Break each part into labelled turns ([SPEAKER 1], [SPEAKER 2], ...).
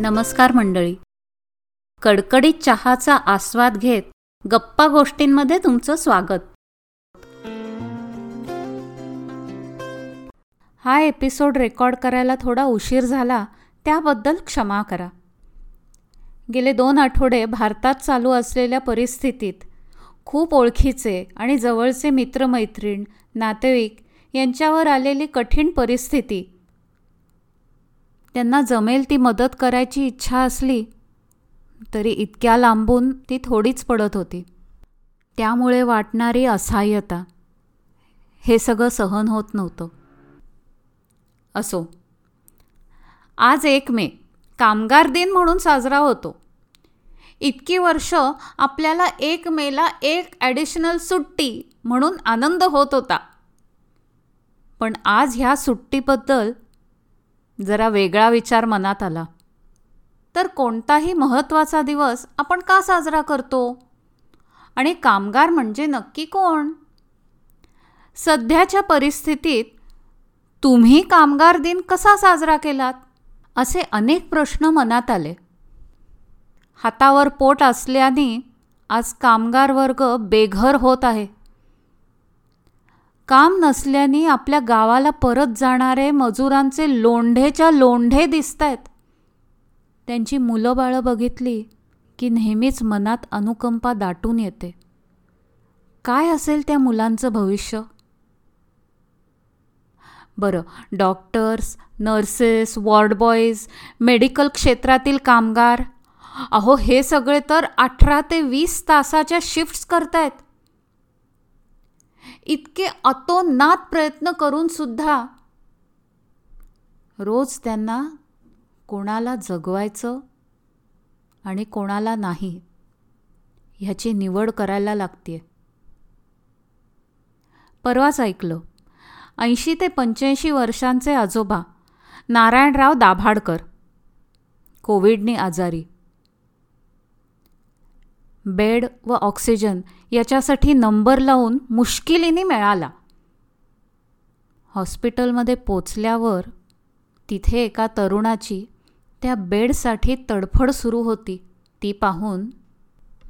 [SPEAKER 1] नमस्कार मंडळी. कडकडीत चहाचा आस्वाद घेत गप्पा गोष्टींमध्ये तुमचं स्वागत. हा एपिसोड रेकॉर्ड करायला थोडा उशीर झाला त्याबद्दल क्षमा करा. गेले दोन आठवडे भारतात चालू असलेल्या परिस्थितीत खूप ओळखीचे आणि जवळचे मित्रमैत्रीण नातेवाईक यांच्यावर आलेली कठीण परिस्थिती त्यांना जमेल ती मदत करायची इच्छा असली तरी इतक्या लांबून ती थोडीच पडत होती. त्यामुळे वाटणारी असहाय्यता हे सगळं सहन होत नव्हतं. असो आज एक मे कामगार दिन म्हणून साजरा होतो. इतकी वर्ष आपल्याला एक मेला एक ॲडिशनल सुट्टी म्हणून आनंद होत होता. पण आज ह्या सुट्टीबद्दल जरा वेगळा विचार मनात आला. तर कोणताही महत्त्वाचा दिवस आपण का साजरा करतो? आणि कामगार म्हणजे नक्की कोण? सध्याच्या परिस्थितीत तुम्ही कामगार दिन कसा साजरा केलात? असे अनेक प्रश्न मनात आले. हातावर पोट असल्याने आज कामगार वर्ग बेघर होत आहे. काम नसल्याने आपल्या गावाला परत जाणारे मजुरांचे लोंढेच्या लोंढे दिसत आहेत त्यांची मुलं बाळं बघितली की नेहमीच मनात अनुकंपा दाटून येते. काय असेल त्या मुलांचं भविष्य? बरं डॉक्टर्स नर्सेस वॉर्डबॉईज मेडिकल क्षेत्रातील कामगार. अहो हे सगळे तर अठरा ते वीस तासाच्या शिफ्ट्स करतायत. इतके अतोनात प्रयत्न करून सुद्धा रोज त्यांना कोणाला जगवायचं आणि कोणाला नाही ह्याची निवड करायला लागते परवाच ऐकलं. ऐंशी ते पंच्याऐंशी वर्षांचे आजोबा नारायणराव दाभाडकर कोविडने आजारी. बेड व ऑक्सिजन याच्यासाठी नंबर लावून मुश्किलीने मिळाला. हॉस्पिटलमध्ये पोचल्यावर तिथे एका तरुणाची त्या बेडसाठी तडफड सुरू होती. ती पाहून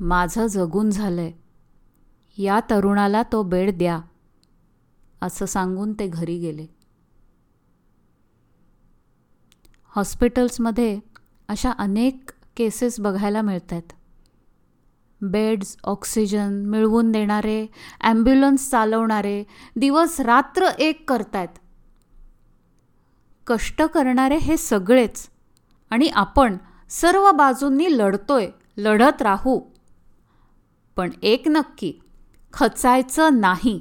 [SPEAKER 1] माझं जगून झालंय. या तरुणाला तो बेड द्या. असं सांगून ते घरी गेले. हॉस्पिटल्समध्ये अशा अनेक केसेस बघायला मिळत आहेत बेड्स ऑक्सिजन मिळवून देणारे ॲम्ब्युलन्स चालवणारे दिवस रात्र एक करतायत. कष्ट करणारे हे सगळेच. आणि आपण सर्व बाजूंनी लढतोय लढत राहू. पण एक नक्की खचायचं नाही.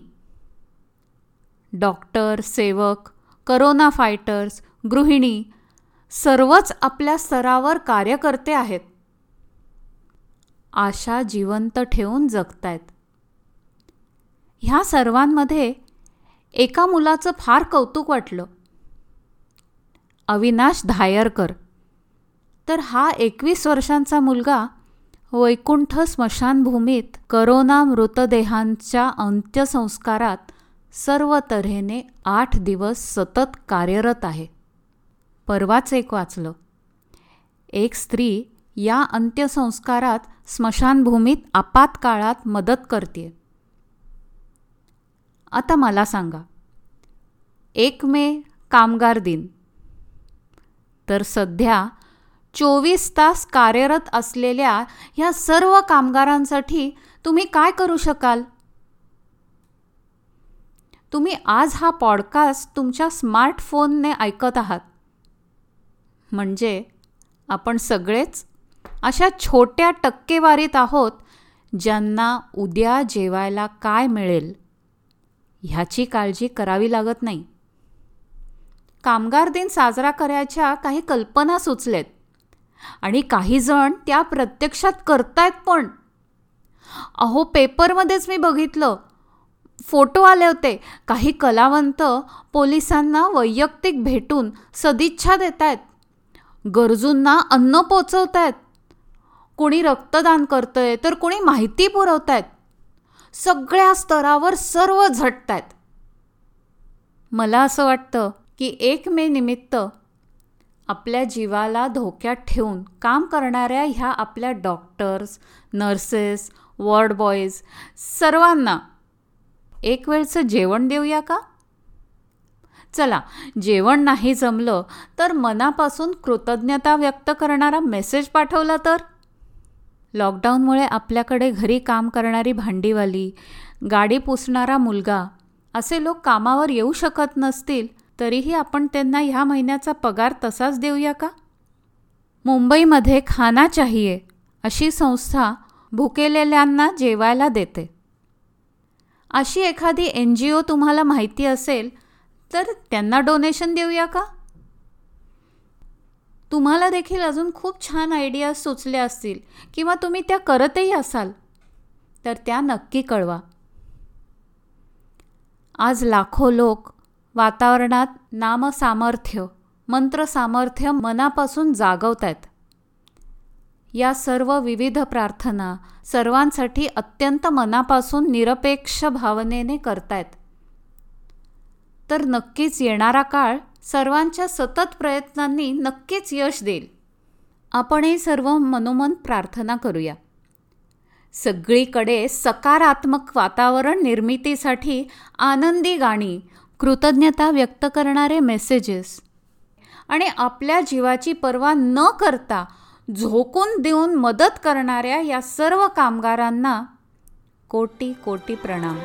[SPEAKER 1] डॉक्टर सेवक करोना फायटर्स गृहिणी सर्वच आपल्या स्तरावर कार्यकर्ते आहेत. आशा जिवंत ठेवून जगतायत. ह्या सर्वांमध्ये एका मुलाचं फार कौतुक वाटलं. अविनाश धायरकर. तर हा एकवीस वर्षांचा मुलगा वैकुंठ स्मशानभूमीत करोना मृतदेहांच्या अंत्यसंस्कारात सर्व तऱ्हेने आठ दिवस सतत कार्यरत आहे. परवाच एक वाचलं. एक स्त्री या अंत्यसंस्कारात स्मशानभूमीत आपातकाळात मदत करते आता मला सांगा एक मे कामगार दिन. तर सध्या चोवीस तास कार्यरत असलेल्या ह्या सर्व कामगारांसाठी तुम्ही काय करू शकाल? तुम्ही आज हा पॉडकास्ट तुमच्या स्मार्टफोनने ऐकत आहात. म्हणजे आपण सगळेच अशा छोट्या टक्केवारीत आहोत ज्यांना उद्या जेवायला काय मिळेल ह्याची काळजी करावी लागत नाही. कामगार दिन साजरा करायच्या काही कल्पना सुचलेत आणि काही जण त्या प्रत्यक्षात करतायत पण. अहो पेपरमध्येच मी बघितलं. फोटो आले होते. काही कलावंत पोलिसांना वैयक्तिक भेटून सदिच्छा देत आहेत गरजूंना अन्न पोचवत आहेत कोणी रक्तदान करतंय तर कोणी माहिती पुरवत आहेत सगळ्या स्तरावर सर्व झटत आहेत मला असं वाटतं की एक मे निमित्त आपल्या जीवाला धोक्यात ठेवून काम करणाऱ्या ह्या आपल्या डॉक्टर्स नर्सेस वॉर्ड बॉईज सर्वांना एक वेळचं जेवण देऊया का? चला जेवण नाही जमलं तर मनापासून कृतज्ञता व्यक्त करणारा मेसेज पाठवला तर? लॉकडाऊनमुळे आपल्याकडे घरी काम करणारी भांडीवाली गाडी पुसणारा मुलगा असे लोक कामावर येऊ शकत नसतील तरीही आपण त्यांना ह्या महिन्याचा पगार तसाच देऊया का? मुंबईमध्ये खाना चाहिये अशी संस्था भुकेलेल्यांना जेवायला देते. अशी एखादी एन जी ओ तुम्हाला माहिती असेल तर त्यांना डोनेशन देऊया का? तुम्हाला देखील अजून खूप छान आयडियाज सुचल्या असतील किंवा तुम्ही त्या करतही असाल तर त्या नक्की कळवा. आज लाखो लोक वातावरणात नामसामर्थ्य मंत्रसामर्थ्य मनापासून जागवत आहेत या सर्व विविध प्रार्थना सर्वांसाठी अत्यंत मनापासून निरपेक्ष भावनेने करतायत. तर नक्कीच येणारा काळ सर्वांच्या सतत प्रयत्नांनी नक्कीच यश देईल. आपणही सर्व मनोमन प्रार्थना करूया. सगळीकडे सकारात्मक वातावरण निर्मितीसाठी आनंदी गाणी कृतज्ञता व्यक्त करणारे मेसेजेस आणि आपल्या जीवाची पर्वा न करता झोकून देऊन मदत करणाऱ्या या सर्व कामगारांना कोटी कोटी प्रणाम.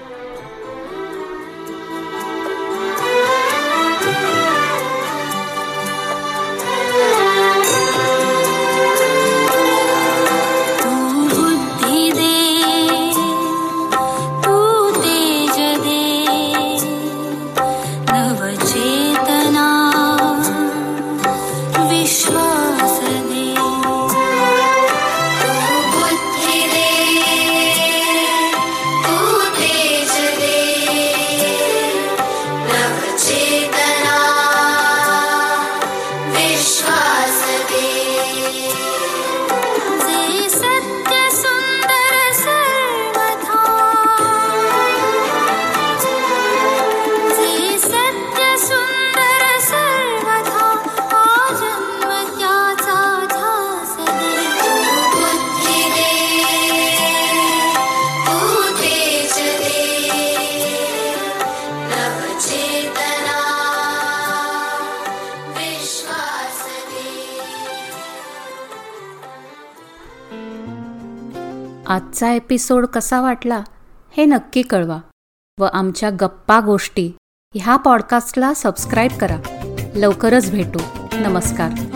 [SPEAKER 1] आजचा एपिसोड कसा वाटला हे नक्की कळवा व आमच्या गप्पा गोष्टी ह्या पॉडकास्टला सबस्क्राईब करा. लवकरच भेटू. नमस्कार.